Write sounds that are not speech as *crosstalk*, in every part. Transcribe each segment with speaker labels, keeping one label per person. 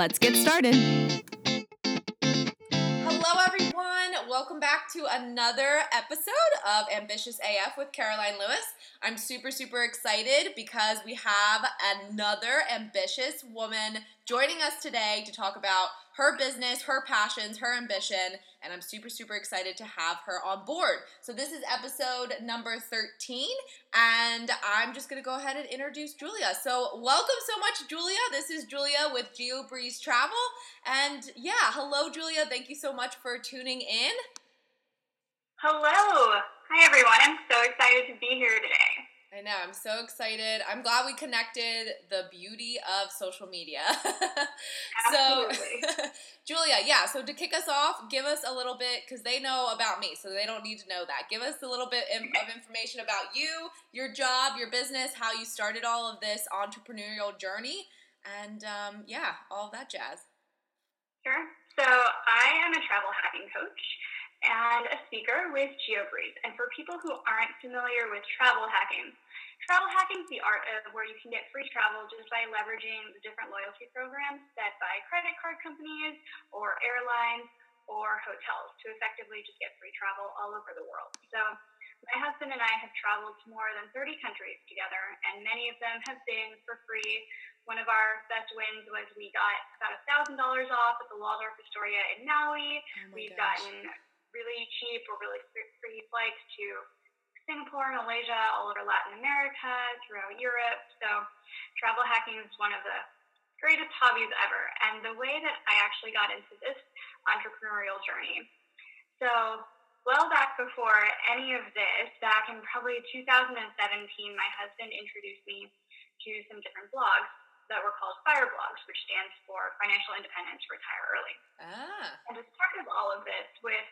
Speaker 1: let's get started. Hello, everyone. Welcome back to another episode of Ambitious AF with Caroline Lewis. I'm super, super excited because we have another ambitious woman joining us today to talk about her business, her passions, her ambition, and I'm super, super excited to have her on board. So, this is episode number 13, and I'm just gonna go ahead and introduce Julia. So, welcome so much, Julia. This is Julia with Geo Breeze Travel, and yeah, hello, Julia. Thank you so much for tuning in.
Speaker 2: Hello. Hi, everyone. I'm so excited to be here today.
Speaker 1: I know. I'm so excited. I'm glad we connected the beauty of social media. *laughs* so, *laughs* Julia, yeah. So to kick us off, give us a little bit because they know about me, so they don't need to know that. Give us a little bit of information about you, your job, your business, how you started all of this entrepreneurial journey, and um, yeah, all that jazz.
Speaker 2: Sure. So I am a travel hacking coach and a speaker with GeoBreeze. And for people who aren't familiar with travel hacking, travel hacking is the art of where you can get free travel just by leveraging the different loyalty programs set by credit card companies or airlines or hotels to effectively just get free travel all over the world. So my husband and I have traveled to more than 30 countries together, and many of them have been for free. One of our best wins was we got about $1,000 off at the Waldorf Astoria in Maui. Oh We've gosh. gotten really cheap or really free flights to Singapore, Malaysia, all over Latin America, throughout Europe. So travel hacking is one of the greatest hobbies ever. And the way that I actually got into this entrepreneurial journey. So well back before any of this, back in probably 2017, my husband introduced me to some different blogs that were called Fire Blogs, which stands for Financial Independence Retire Early. Ah. And as part of all of this, with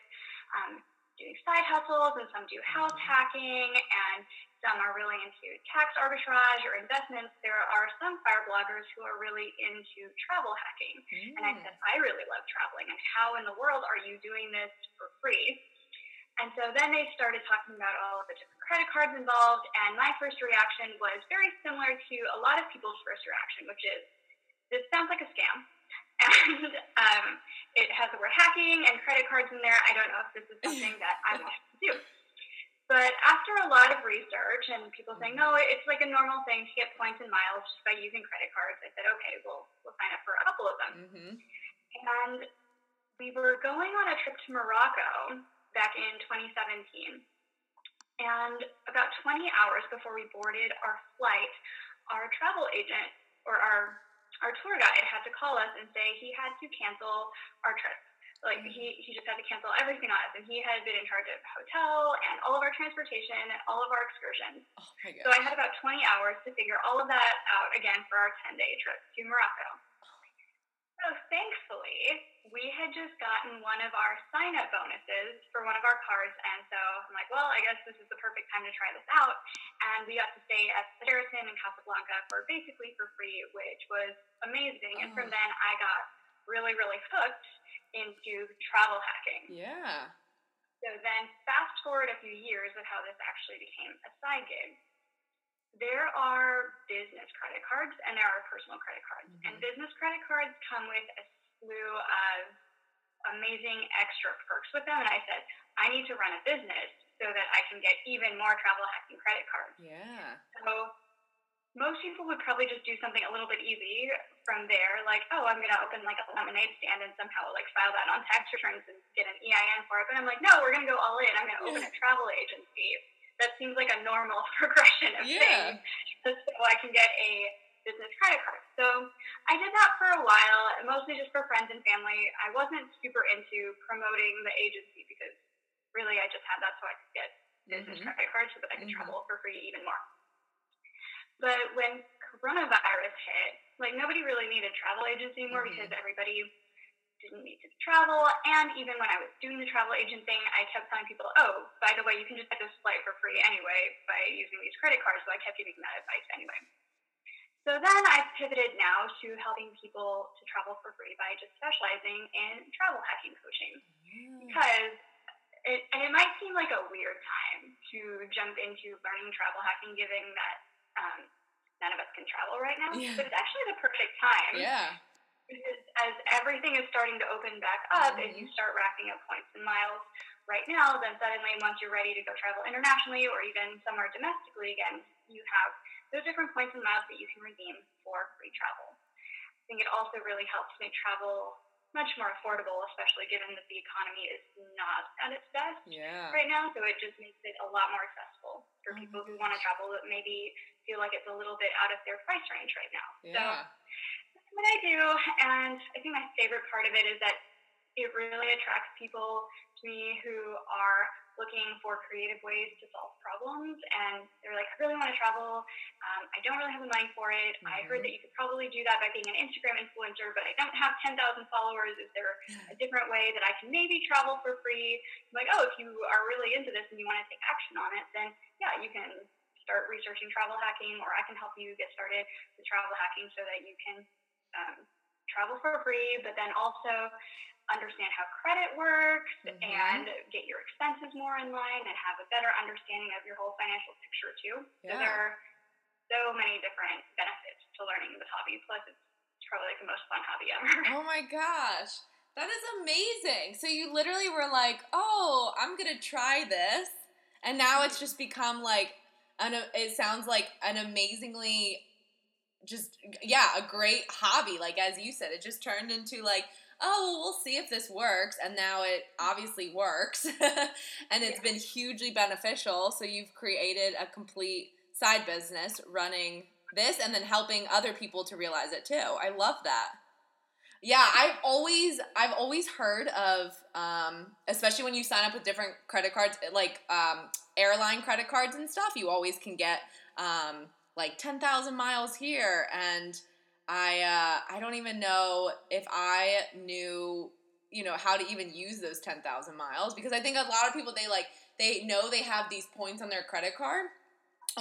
Speaker 2: um, doing side hustles, and some do house mm-hmm. hacking, and some are really into tax arbitrage or investments, there are some fire bloggers who are really into travel hacking. Mm. And I said, I really love traveling, and how in the world are you doing this for free? And so then they started talking about all of the different credit cards involved. And my first reaction was very similar to a lot of people's first reaction, which is this sounds like a scam. *laughs* And um, it has the word hacking and credit cards in there. I don't know if this is *laughs* something that I want to do. But after a lot of research and people saying, no, it's like a normal thing to get points and miles just by using credit cards, I said, okay, we'll, we'll sign up for a couple of them. Mm-hmm. And we were going on a trip to Morocco back in 2017. And about 20 hours before we boarded our flight, our travel agent or our our tour guide had to call us and say he had to cancel our trip. Like he, mm-hmm. he just had to cancel everything on us, and he had been in charge of hotel and all of our transportation and all of our excursions. Oh so I had about 20 hours to figure all of that out again for our 10 day trip to Morocco. So thankfully, we had just gotten one of our sign up bonuses for one of our cards. And so I'm like, well, I guess this is the perfect time to try this out. And we got to stay at the Sheraton in Casablanca for basically for free, which was amazing. Oh. And from oh. then, I got really, really hooked into travel hacking.
Speaker 1: Yeah.
Speaker 2: So then, fast forward a few years of how this actually became a side gig there are business credit cards and there are personal credit cards. Mm-hmm. And business credit cards come with a slew of amazing extra perks with them. And I said, I need to run a business so that I can get even more travel hacking credit cards.
Speaker 1: Yeah.
Speaker 2: So most people would probably just do something a little bit easy from there, like, oh, I'm going to open like a lemonade stand and somehow like file that on tax returns and get an EIN for it. But I'm like, no, we're going to go all in. I'm going to open a travel agency that seems like a normal *laughs* progression of yeah. things so I can get a business credit card. So I did that for a while, mostly just for friends and family. I wasn't super into promoting the agency because really I just had that so I could get business mm-hmm. credit cards so that I could mm-hmm. travel for free even more. But when coronavirus hit, like nobody really needed travel agency anymore mm-hmm. because everybody didn't need to travel. And even when I was doing the travel agent thing, I kept telling people, oh, by the way, you can just get this flight for free anyway by using these credit cards. So I kept giving that advice anyway. So then I've pivoted now to helping people to travel for free by just specializing in travel hacking coaching. Because it, and it might seem like a weird time to jump into learning travel hacking, given that um, none of us can travel right now. Yeah. But it's actually the perfect time.
Speaker 1: Yeah
Speaker 2: because as everything is starting to open back up mm-hmm. and you start racking up points and miles right now, then suddenly once you're ready to go travel internationally or even somewhere domestically again, you have those different points and miles that you can redeem for free travel. I think it also really helps make travel much more affordable, especially given that the economy is not at its best
Speaker 1: yeah.
Speaker 2: right now. So it just makes it a lot more accessible for oh people who want to travel that maybe feel like it's a little bit out of their price range right now.
Speaker 1: Yeah.
Speaker 2: So what I do, and I think my favorite part of it is that it really attracts people to me who are looking for creative ways to solve problems. And they're like, I really want to travel. Um, I don't really have the money for it. Mm-hmm. I heard that you could probably do that by being an Instagram influencer, but I don't have 10,000 followers. Is there a different way that I can maybe travel for free? I'm like, oh, if you are really into this and you want to take action on it, then yeah, you can start researching travel hacking, or I can help you get started with travel hacking so that you can um, travel for free, but then also understand how credit works mm-hmm. and get your expenses more in line and have a better understanding of your whole financial picture too. Yeah. So there are so many different benefits to learning this hobby. Plus, it's probably like the most fun hobby ever. *laughs*
Speaker 1: Oh my gosh. That is amazing. So you literally were like, "Oh, I'm going to try this." And now it's just become like an it sounds like an amazingly just yeah, a great hobby. Like as you said, it just turned into like, oh, well, we'll see if this works, and now it obviously works, *laughs* and it's yeah. been hugely beneficial. So you've created a complete side business running this, and then helping other people to realize it too. I love that. Yeah, I've always I've always heard of, um, especially when you sign up with different credit cards, like um, airline credit cards and stuff. You always can get um, like 10,000 miles here and I uh, I don't even know if I knew you know how to even use those 10,000 miles because I think a lot of people they like they know they have these points on their credit card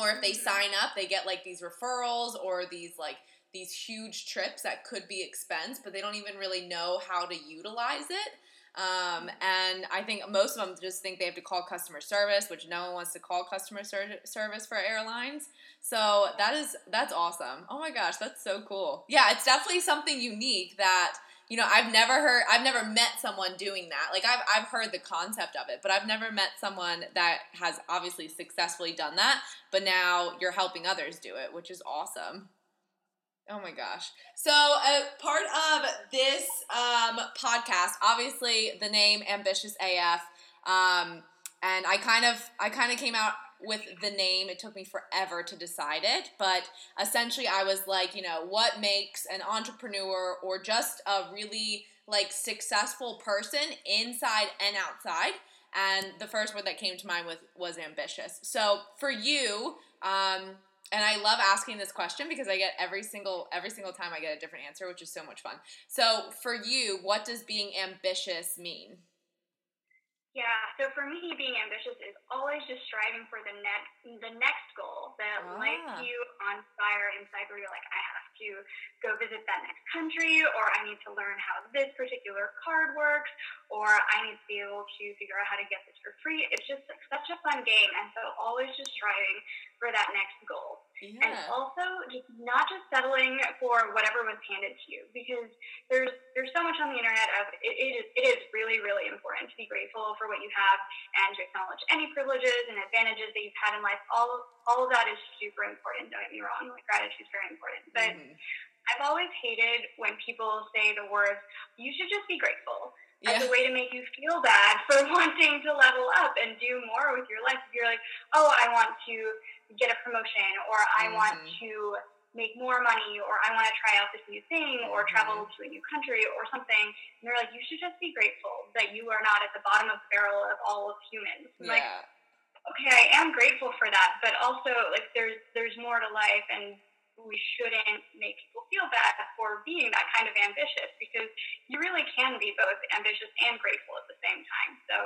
Speaker 1: or if they mm-hmm. sign up they get like these referrals or these like these huge trips that could be expense but they don't even really know how to utilize it um, and I think most of them just think they have to call customer service, which no one wants to call customer ser- service for airlines. So that is that's awesome. Oh my gosh, that's so cool. Yeah, it's definitely something unique that you know I've never heard. I've never met someone doing that. Like I've I've heard the concept of it, but I've never met someone that has obviously successfully done that. But now you're helping others do it, which is awesome. Oh my gosh. So, uh, part of this um, podcast, obviously, the name Ambitious AF, um, and I kind of, I kind of came out with the name. It took me forever to decide it, but essentially, I was like, you know, what makes an entrepreneur or just a really like successful person inside and outside? And the first word that came to mind was was ambitious. So, for you, um, and I love asking this question because I get every single every single time I get a different answer, which is so much fun. So for you, what does being ambitious mean?
Speaker 2: Yeah, so for me, being ambitious is always just striving for the next the next goal that ah. lights you on fire inside, where you're like, I have to go visit that next country, or I need to learn how this particular card works, or I need to be able to figure out how to get this for free. It's just like such a fun game, and so always just striving for that next goal. Yeah. And also just not just settling for whatever was handed to you because there's there's so much on the internet of it, it is it is really really important to be grateful for what you have and to acknowledge any privileges and advantages that you've had in life. All all of that is super important. Don't get me wrong, like gratitude is very important, but. Mm-hmm. I've always hated when people say the words, you should just be grateful yeah. as a way to make you feel bad for *laughs* wanting to level up and do more with your life. If you're like, oh, I want to get a promotion or I mm-hmm. want to make more money or I want to try out this new thing or mm-hmm. travel to a new country or something. And they're like, you should just be grateful that you are not at the bottom of the barrel of all of humans. Yeah. Like, okay, I am grateful for that, but also like there's there's more to life and we shouldn't make people feel bad for being that kind of ambitious because you really can be both ambitious and grateful at the same time. So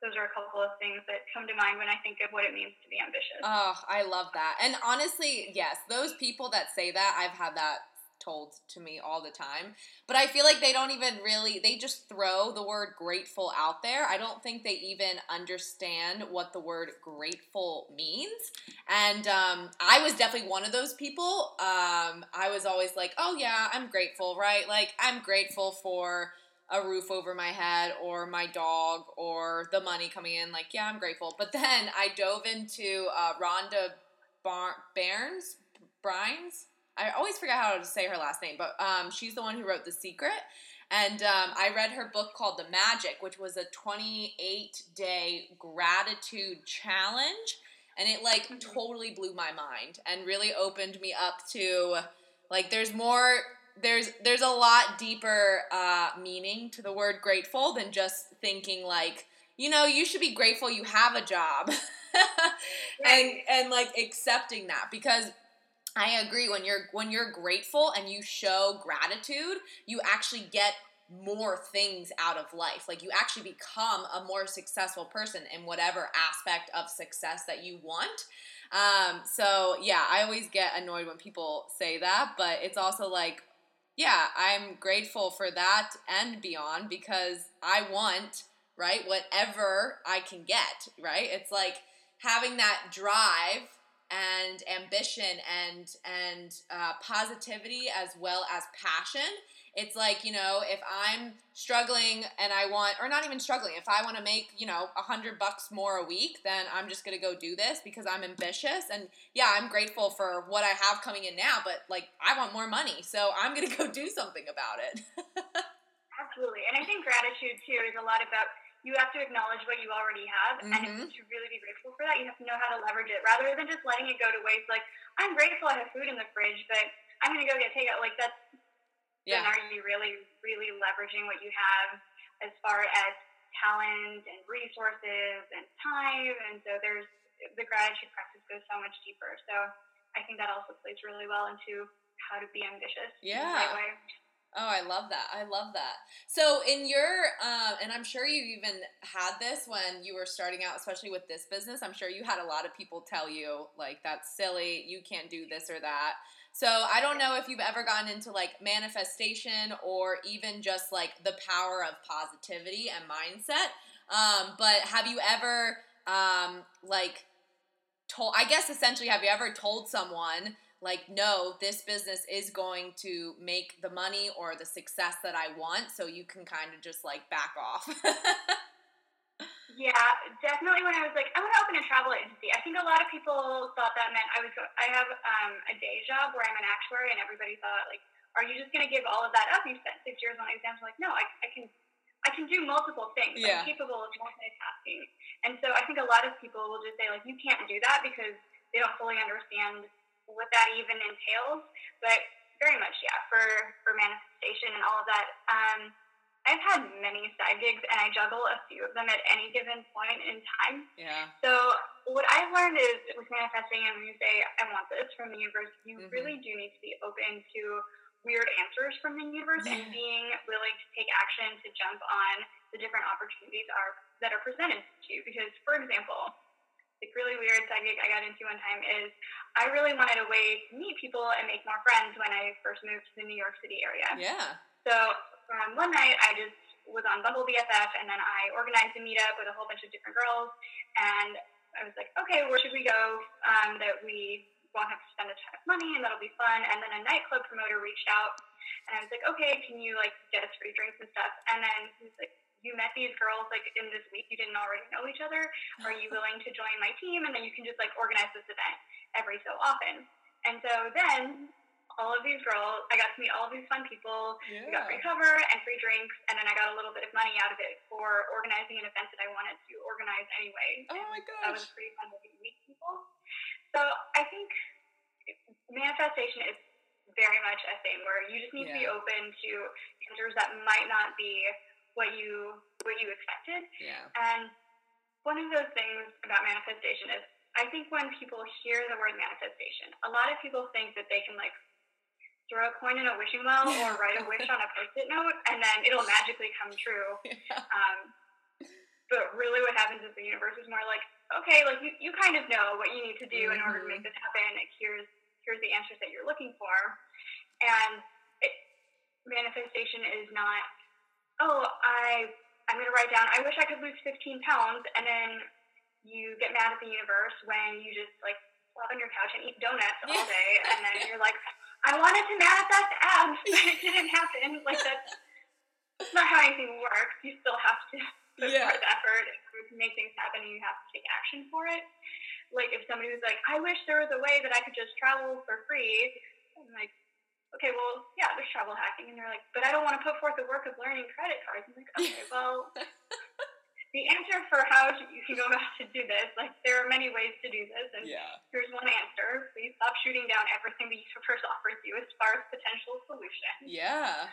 Speaker 2: those are a couple of things that come to mind when I think of what it means to be ambitious.
Speaker 1: Oh, I love that. And honestly, yes, those people that say that, I've had that told to me all the time. But I feel like they don't even really, they just throw the word grateful out there. I don't think they even understand what the word grateful means. And um, I was definitely one of those people. Um, I was always like, oh yeah, I'm grateful, right? Like, I'm grateful for a roof over my head or my dog or the money coming in. Like, yeah, I'm grateful. But then I dove into uh, Rhonda Bar- Barnes, Brines. I always forget how to say her last name, but um, she's the one who wrote The Secret. And um, I read her book called The Magic, which was a 28 day gratitude challenge. And it like mm-hmm. totally blew my mind and really opened me up to like there's more there's there's a lot deeper uh, meaning to the word grateful than just thinking like you know you should be grateful you have a job *laughs* and and like accepting that because I agree when you're when you're grateful and you show gratitude you actually get more things out of life like you actually become a more successful person in whatever aspect of success that you want um, so yeah, I always get annoyed when people say that, but it's also like, yeah, I'm grateful for that and beyond because I want, right, whatever I can get, right? It's like having that drive and ambition and and uh, positivity as well as passion it's like, you know, if I'm struggling and I want, or not even struggling, if I want to make, you know, a hundred bucks more a week, then I'm just to go do this because I'm ambitious. And yeah, I'm grateful for what I have coming in now, but like, I want more money. So I'm to go do something about it. *laughs*
Speaker 2: Absolutely. And I think gratitude too is a lot about you have to acknowledge what you already have mm-hmm. and to really be grateful for that you have to know how to leverage it rather than just letting it go to waste like i'm grateful i have food in the fridge but i'm going to go get takeout like that's yeah. then are you really, really leveraging what you have as far as talent and resources and time? And so there's the gratitude practice goes so much deeper. So I think that also plays really well into how to be ambitious.
Speaker 1: Yeah. Right oh, I love that. I love that. So, in your, uh, and I'm sure you even had this when you were starting out, especially with this business. I'm sure you had a lot of people tell you, like, that's silly, you can't do this or that. So I don't know if you've ever gotten into like manifestation or even just like the power of positivity and mindset. Um, but have you ever um, like told? I guess essentially, have you ever told someone? Like no this business is going to make the money or the success that i want so you can kind of just like back off *laughs*
Speaker 2: Yeah, definitely. When I was like, I want to open a travel agency, I think a lot of people thought that meant I was. I have um, a day job where I'm an actuary, and everybody thought like, are you just going to give all of that up? You spent six years on exams. I'm like, no, I, I can. I can do multiple things. Yeah. I'm capable of multitasking. And so I think a lot of people will just say, like, you can't do that because they don't fully understand what that even entails. But very much, yeah, for, for manifestation and all of that. Um, I've had many side gigs and I juggle a few of them at any given point in time.
Speaker 1: Yeah.
Speaker 2: So what I've learned is with manifesting and when you say I want this from the universe, you mm-hmm. really do need to be open to weird answers from the universe yeah. and being willing to take action to jump on the different opportunities are that are presented to you. Because for example, like really weird side gig I got into one time is I really wanted a way to meet people and make more friends when I first moved to the New York City area.
Speaker 1: Yeah.
Speaker 2: So um, one night I just was on Bumble BFF and then I organized a meetup with a whole bunch of different girls and I was like, okay, where should we go um, that we won't have to spend a ton of money and that'll be fun. And then a nightclub promoter reached out and I was like, okay, can you like get us free drinks and stuff? And then he was like, you met these girls like in this week, you didn't already know each other. Are you *laughs* willing to join my team? And then you can just like organize this event every so often. And so then all of these girls. I got to meet all of these fun people. Yeah. We got free cover and free drinks, and then I got a little bit of money out of it for organizing an event that I wanted to organize anyway.
Speaker 1: Oh my gosh.
Speaker 2: That was pretty fun to meet people. So I think manifestation is very much a thing where you just need yeah. to be open to answers that might not be what you what you expected.
Speaker 1: Yeah.
Speaker 2: And one of those things about manifestation is I think when people hear the word manifestation, a lot of people think that they can like throw a coin in a wishing well or write a wish on a post-it note and then it'll magically come true. *laughs* Yeah. Um, but really what happens is the universe is more like, okay, like you, you kind of know what you need to do mm-hmm. in order to make mm-hmm. this happen. Here's here's the answers that you're looking for. And it, manifestation is not, oh, I I'm gonna write down, I wish I could lose 15 pounds, and then you get mad at the universe when you just like flop on your couch and eat donuts all *laughs* day, and then you're like, I wanted to manifest abs, but it didn't happen. *laughs* Like that's, that's not how anything works. You still have to put yeah. forth effort to make things happen, and you have to take action for it. Like if somebody was like, I wish there was a way that I could just travel for free. I'm like, okay, well, yeah, there's travel hacking, and they're like, but I don't want to put forth the work of learning credit cards. I'm like, okay, *laughs* well. the answer for how you can go about to do this, like there are many ways to do this, and
Speaker 1: yeah.
Speaker 2: here's one answer: please stop shooting down everything the universe offers you as far as potential solutions.
Speaker 1: Yeah.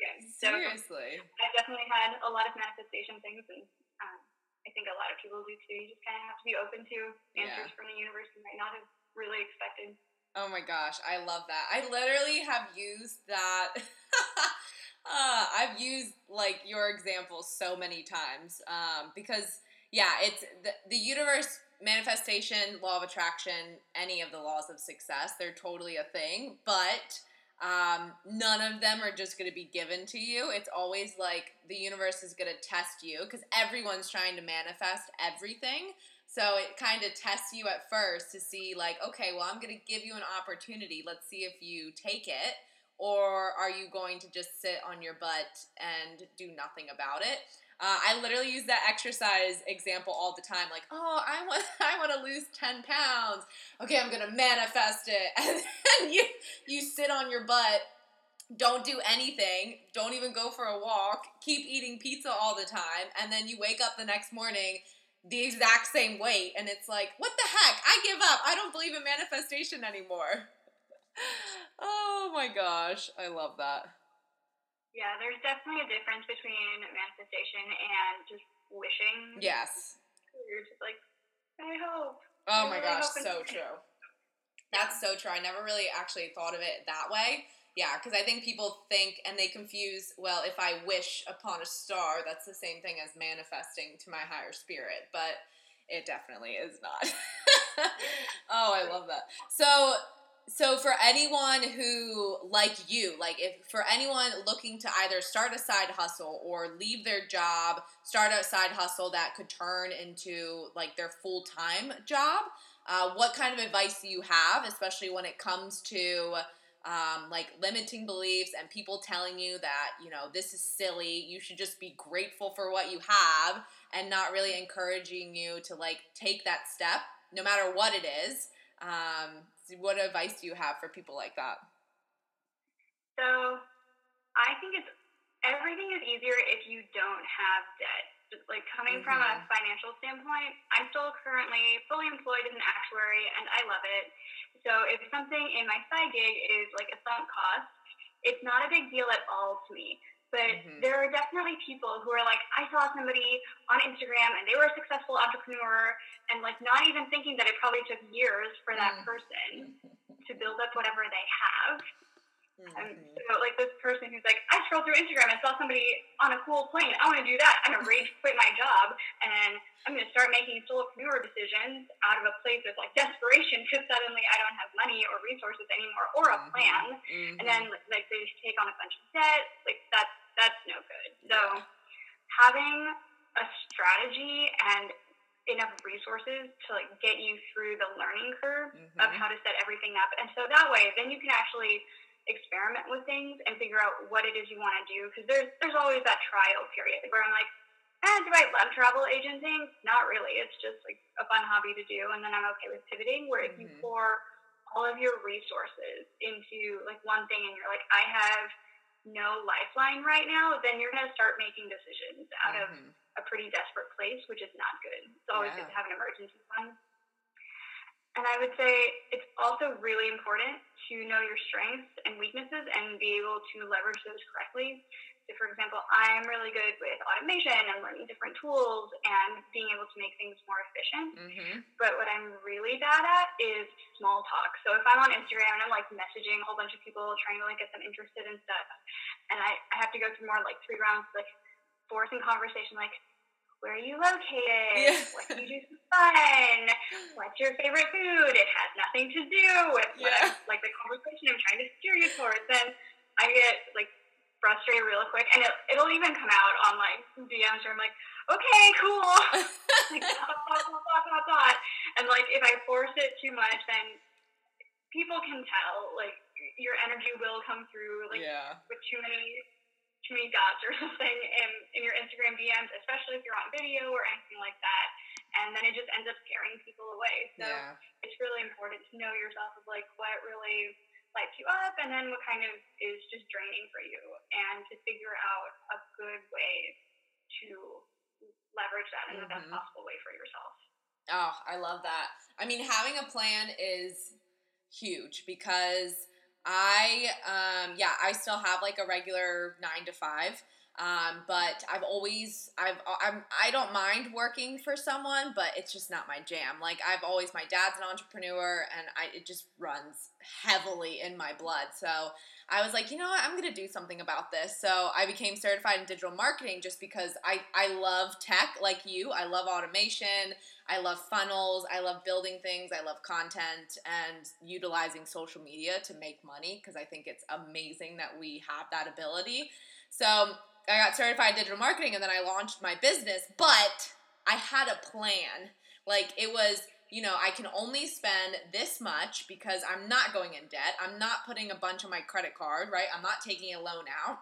Speaker 2: Yeah.
Speaker 1: Seriously.
Speaker 2: So I definitely had a lot of manifestation things, and um, I think a lot of people do too. You just kind of have to be open to answers yeah. from the universe you might not have really expected.
Speaker 1: Oh my gosh, I love that. I literally have used that. *laughs* uh, I've used like your example so many times um, because yeah, it's the, the universe manifestation, law of attraction, any of the laws of success. They're totally a thing, but um, none of them are just going to be given to you. It's always like the universe is going to test you because everyone's trying to manifest everything. So it kind of tests you at first to see, like, okay, well, I'm going to give you an opportunity. Let's see if you take it. Or are you going to just sit on your butt and do nothing about it? Uh, I literally use that exercise example all the time. Like, oh, I want, *laughs* I want to lose ten pounds. Okay, I'm gonna manifest it, *laughs* and then you you sit on your butt, don't do anything, don't even go for a walk, keep eating pizza all the time, and then you wake up the next morning the exact same weight, and it's like, what the heck? I give up. I don't believe in manifestation anymore. *laughs* oh my gosh, I love that.
Speaker 2: Yeah, there's definitely a difference between manifestation and just wishing.
Speaker 1: Yes.
Speaker 2: You're just like, I hope.
Speaker 1: Oh my gosh, so true. That's so true. I never really actually thought of it that way. Yeah, because I think people think and they confuse, well, if I wish upon a star, that's the same thing as manifesting to my higher spirit. But it definitely is not. *laughs* oh, I love that. So, so for anyone who like you like if for anyone looking to either start a side hustle or leave their job start a side hustle that could turn into like their full-time job uh, what kind of advice do you have especially when it comes to um, like limiting beliefs and people telling you that you know this is silly you should just be grateful for what you have and not really encouraging you to like take that step no matter what it is um, what advice do you have for people like that?
Speaker 2: So, I think it's everything is easier if you don't have debt. Just like coming mm-hmm. from a mm-hmm. financial standpoint, I'm still currently fully employed as an actuary and I love it. So, if something in my side gig is like a sunk cost, it's not a big deal at all to me. But mm-hmm. there are definitely people who are like, I saw somebody on Instagram and they were a successful entrepreneur, and like not even thinking that it probably took years for that mm-hmm. person to build up whatever they have. Mm-hmm. Um, so like this person who's like, I scrolled through Instagram and saw somebody on a cool plane. I want to do that. I'm gonna *laughs* rage quit my job and I'm gonna start making solopreneur decisions out of a place of like desperation because suddenly I don't have money or resources anymore or a mm-hmm. plan. Mm-hmm. And then like they take on a bunch of debt. Like that's that's no good. So having a strategy and enough resources to like get you through the learning curve mm-hmm. of how to set everything up. And so that way then you can actually experiment with things and figure out what it is you want to do because there's there's always that trial period where I'm like, eh, do I love travel agenting? Not really. It's just like a fun hobby to do and then I'm okay with pivoting where mm-hmm. if you mm-hmm. pour all of your resources into like one thing and you're like, I have no lifeline right now, then you're going to start making decisions out mm-hmm. of a pretty desperate place, which is not good. It's always yeah. good to have an emergency fund. And I would say it's also really important to know your strengths and weaknesses and be able to leverage those correctly. So, for example, I'm really good with automation and learning different tools and being able to make things more efficient.
Speaker 1: Mm-hmm.
Speaker 2: But what I'm really bad at is small talk. So if I'm on Instagram and I'm like messaging a whole bunch of people trying to like get them interested in stuff, and I, I have to go through more like three rounds, like forcing conversation, like where are you located?
Speaker 1: Yeah.
Speaker 2: What do you do for fun? What's your favorite food? It has nothing to do with what
Speaker 1: Yeah.
Speaker 2: I'm, like the conversation I'm trying to steer you towards. Then I get like frustrated real quick, and it, it'll even come out on like some DMs where I'm like, okay, cool, *laughs* like dot, dot, dot, dot, dot. and like if I force it too much, then people can tell like your energy will come through like
Speaker 1: yeah.
Speaker 2: with too many too many dots or *laughs* something in, in your Instagram DMs, especially if you're on video or anything like that. And then it just ends up scaring people away. So
Speaker 1: Yeah.
Speaker 2: it's really important to know yourself of like what really lights you up and then what kind of is just draining for you and to figure out a good way to leverage that in the best
Speaker 1: Mhm.
Speaker 2: possible way for yourself.
Speaker 1: Oh, I love that. I mean, having a plan is huge because I, um, yeah, I still have like a regular nine to five. Um, but I've always, I've, I'm, I don't mind working for someone, but it's just not my jam. Like I've always, my dad's an entrepreneur, and I, it just runs heavily in my blood. So I was like, you know what, I'm gonna do something about this. So I became certified in digital marketing just because I, I love tech like you. I love automation. I love funnels. I love building things. I love content and utilizing social media to make money because I think it's amazing that we have that ability. So I got certified digital marketing and then I launched my business, but I had a plan. Like it was, you know, I can only spend this much because I'm not going in debt. I'm not putting a bunch on my credit card, right? I'm not taking a loan out.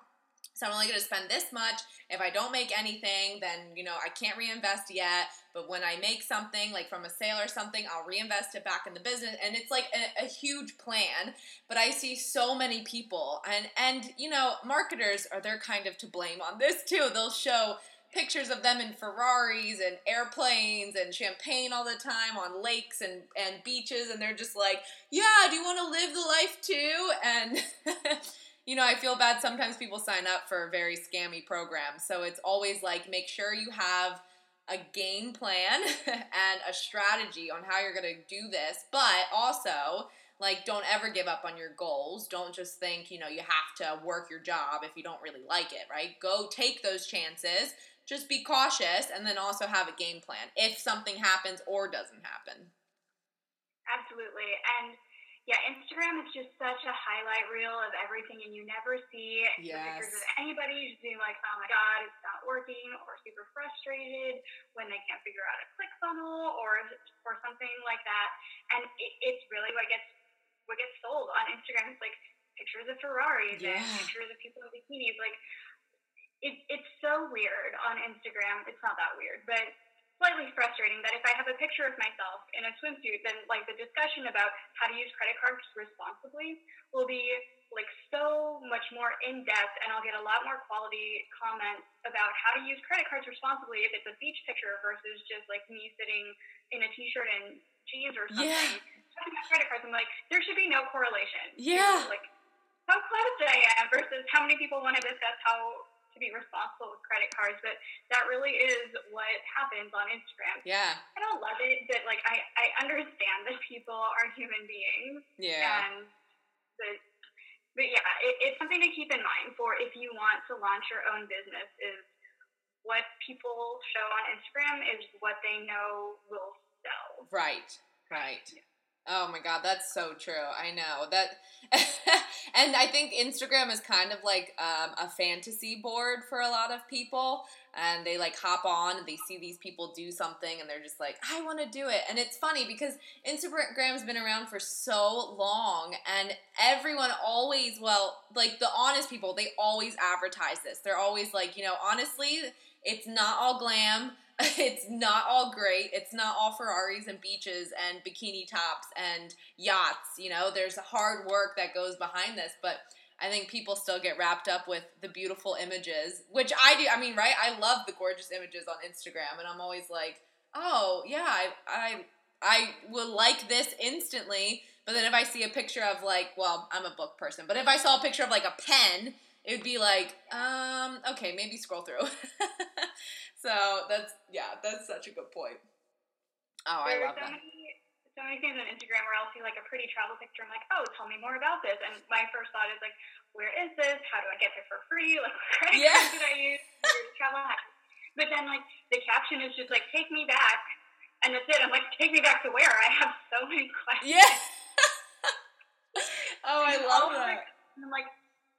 Speaker 1: So I'm only going to spend this much. If I don't make anything, then you know I can't reinvest yet. But when I make something, like from a sale or something, I'll reinvest it back in the business. And it's like a, a huge plan. But I see so many people, and and you know, marketers are they're kind of to blame on this too. They'll show pictures of them in Ferraris and airplanes and champagne all the time on lakes and, and beaches and they're just like, Yeah, do you want to live the life too? And *laughs* you know, I feel bad sometimes people sign up for very scammy programs. So it's always like make sure you have a game plan *laughs* and a strategy on how you're going to do this, but also like don't ever give up on your goals. Don't just think, you know, you have to work your job if you don't really like it, right? Go take those chances. Just be cautious and then also have a game plan if something happens or doesn't happen.
Speaker 2: Absolutely. And yeah, Instagram is just such a highlight reel of everything, and you never see the pictures of
Speaker 1: Yes.
Speaker 2: anybody just being like, oh my God, it's not working, or super frustrated when they can't figure out a click funnel or, or something like that. And it, it's really what gets what gets sold on Instagram. It's like pictures of Ferraris and
Speaker 1: Yeah.
Speaker 2: pictures of people in bikinis. Like, it, it's so weird on Instagram. It's not that weird, but slightly frustrating that if I have a picture of myself in a swimsuit, then like the discussion about how to use credit cards responsibly will be like so much more in depth, and I'll get a lot more quality comments about how to use credit cards responsibly if it's a beach picture versus just like me sitting in a t-shirt and jeans or something.
Speaker 1: Yeah.
Speaker 2: Talking about credit cards, I'm like, there should be no correlation. to,
Speaker 1: Yeah.
Speaker 2: like how close I am versus how many people want to discuss how to be responsible with credit cards, but that really is what happens on Instagram.
Speaker 1: Yeah.
Speaker 2: I don't love it, but like I, I understand that people are human beings
Speaker 1: Yeah.
Speaker 2: and the but yeah, it, it's something to keep in mind for if you want to launch your own business is what people show on Instagram is what they know will sell.
Speaker 1: Right, right. Oh my god, that's so true. I know that, *laughs* and I think Instagram is kind of like um, a fantasy board for a lot of people, and they like hop on and they see these people do something, and they're just like, I want to do it. And it's funny because Instagram's been around for so long, and everyone always, well, like the honest people, they always advertise this. They're always like, you know, honestly, it's not all glam *laughs* it's not all great. It's not all Ferraris and beaches and bikini tops and yachts. You know, there's hard work that goes behind this, but I think people still get wrapped up with the beautiful images, which I do. I mean, right? I love the gorgeous images on Instagram, and I'm always like, oh yeah, I I, I will like this instantly, but then if I see a picture of like, well, I'm a book person, but if I saw a picture of like a pen, it would be like, um, okay, maybe scroll through. *laughs* so that's yeah, that's such a good point. Oh, I love
Speaker 2: so
Speaker 1: that.
Speaker 2: Many, so many things on Instagram where I'll see like a pretty travel picture. I'm like, oh, tell me more about this. And my first thought is like, where is this? How do I get there for free? *laughs* Like, what credit
Speaker 1: Yeah.
Speaker 2: card should I use? travel hacks. But then like the caption is just like, take me back, and that's it. I'm like, take me back to where? I have so many *laughs* questions.
Speaker 1: Yeah. oh, I love that.
Speaker 2: And I'm like,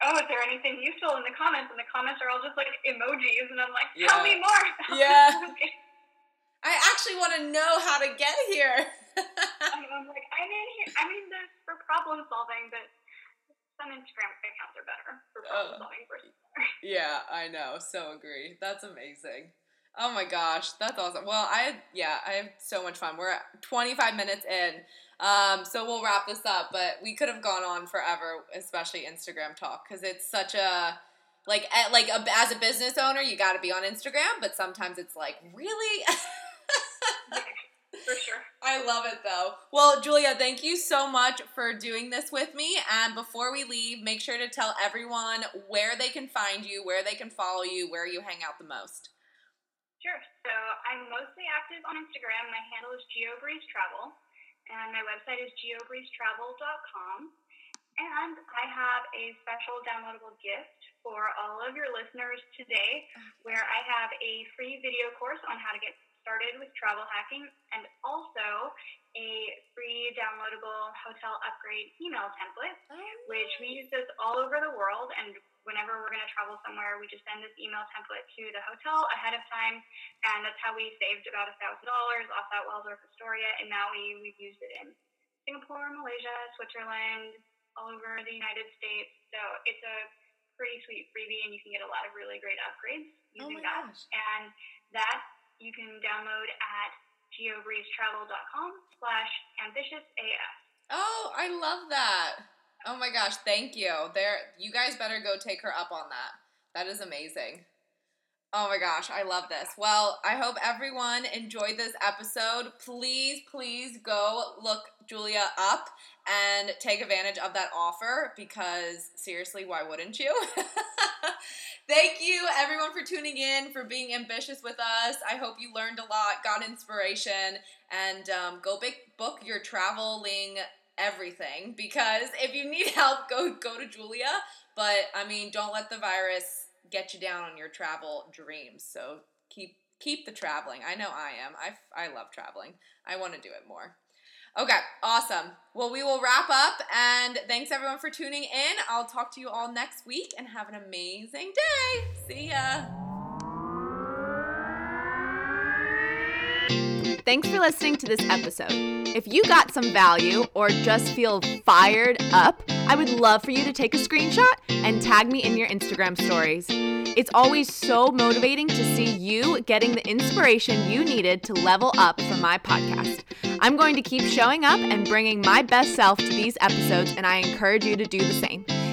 Speaker 2: oh, is there anything useful in the comments? And the comments are all just like emojis, and I'm like, tell
Speaker 1: Yeah.
Speaker 2: me more. *laughs*
Speaker 1: Yeah. I actually want to know how to get here. *laughs*
Speaker 2: I'm like, I'm in here. I'm in this for problem solving, but some Instagram accounts are better for problem
Speaker 1: Uh.
Speaker 2: solving
Speaker 1: yeah, I know. So agree. That's amazing. Oh my gosh, that's awesome. Well, I yeah, I have so much fun. We're at 25 minutes in. Um, so we'll wrap this up, but we could have gone on forever, especially Instagram talk, because it's such a like like a, as a business owner, you got to be on Instagram, but sometimes it's like really. *laughs*
Speaker 2: For sure. *laughs*
Speaker 1: I love it though. Well, Julia, thank you so much for doing this with me. And before we leave, make sure to tell everyone where they can find you, where they can follow you, where you hang out the most.
Speaker 2: Sure. So I'm mostly active on Instagram. My handle is GeoBreeze Travel, and my website is geobreezetravel.com. And I have a special downloadable gift for all of your listeners today, where I have a free video course on how to get started with travel hacking, and also a free downloadable hotel upgrade email template. Oh, which we use this all over the world. And whenever we're going to travel somewhere, we just send this email template to the hotel ahead of time. And that's how we saved about a $1,000 off that Waldorf Astoria. And now we, we've used it in Singapore, Malaysia, Switzerland, all over the United States. So it's a pretty sweet freebie, and you can get a lot of really great upgrades
Speaker 1: Oh
Speaker 2: using
Speaker 1: my
Speaker 2: that.
Speaker 1: gosh.
Speaker 2: And that you can download at geobreezetravel.com slash ambitiousaf.
Speaker 1: Oh, I love that. Oh my gosh, thank you. There you guys better go take her up on that. That is amazing. Oh my gosh, I love this. Well, I hope everyone enjoyed this episode. Please, please go look Julia up and take advantage of that offer because seriously, why wouldn't you? *laughs* Thank you everyone for tuning in, for being ambitious with us. I hope you learned a lot, got inspiration, and um, go big, book your traveling everything because if you need help, go go to Julia. But I mean, don't let the virus get you down on your travel dreams. So keep keep the traveling. I know I am. I I love traveling. I want to do it more. Okay, awesome. Well, we will wrap up and thanks everyone for tuning in. I'll talk to you all next week and have an amazing day. See ya.
Speaker 3: Thanks for listening to this episode. If you got some value or just feel fired up, I would love for you to take a screenshot and tag me in your Instagram stories. It's always so motivating to see you getting the inspiration you needed to level up for my podcast. I'm going to keep showing up and bringing my best self to these episodes, and I encourage you to do the same.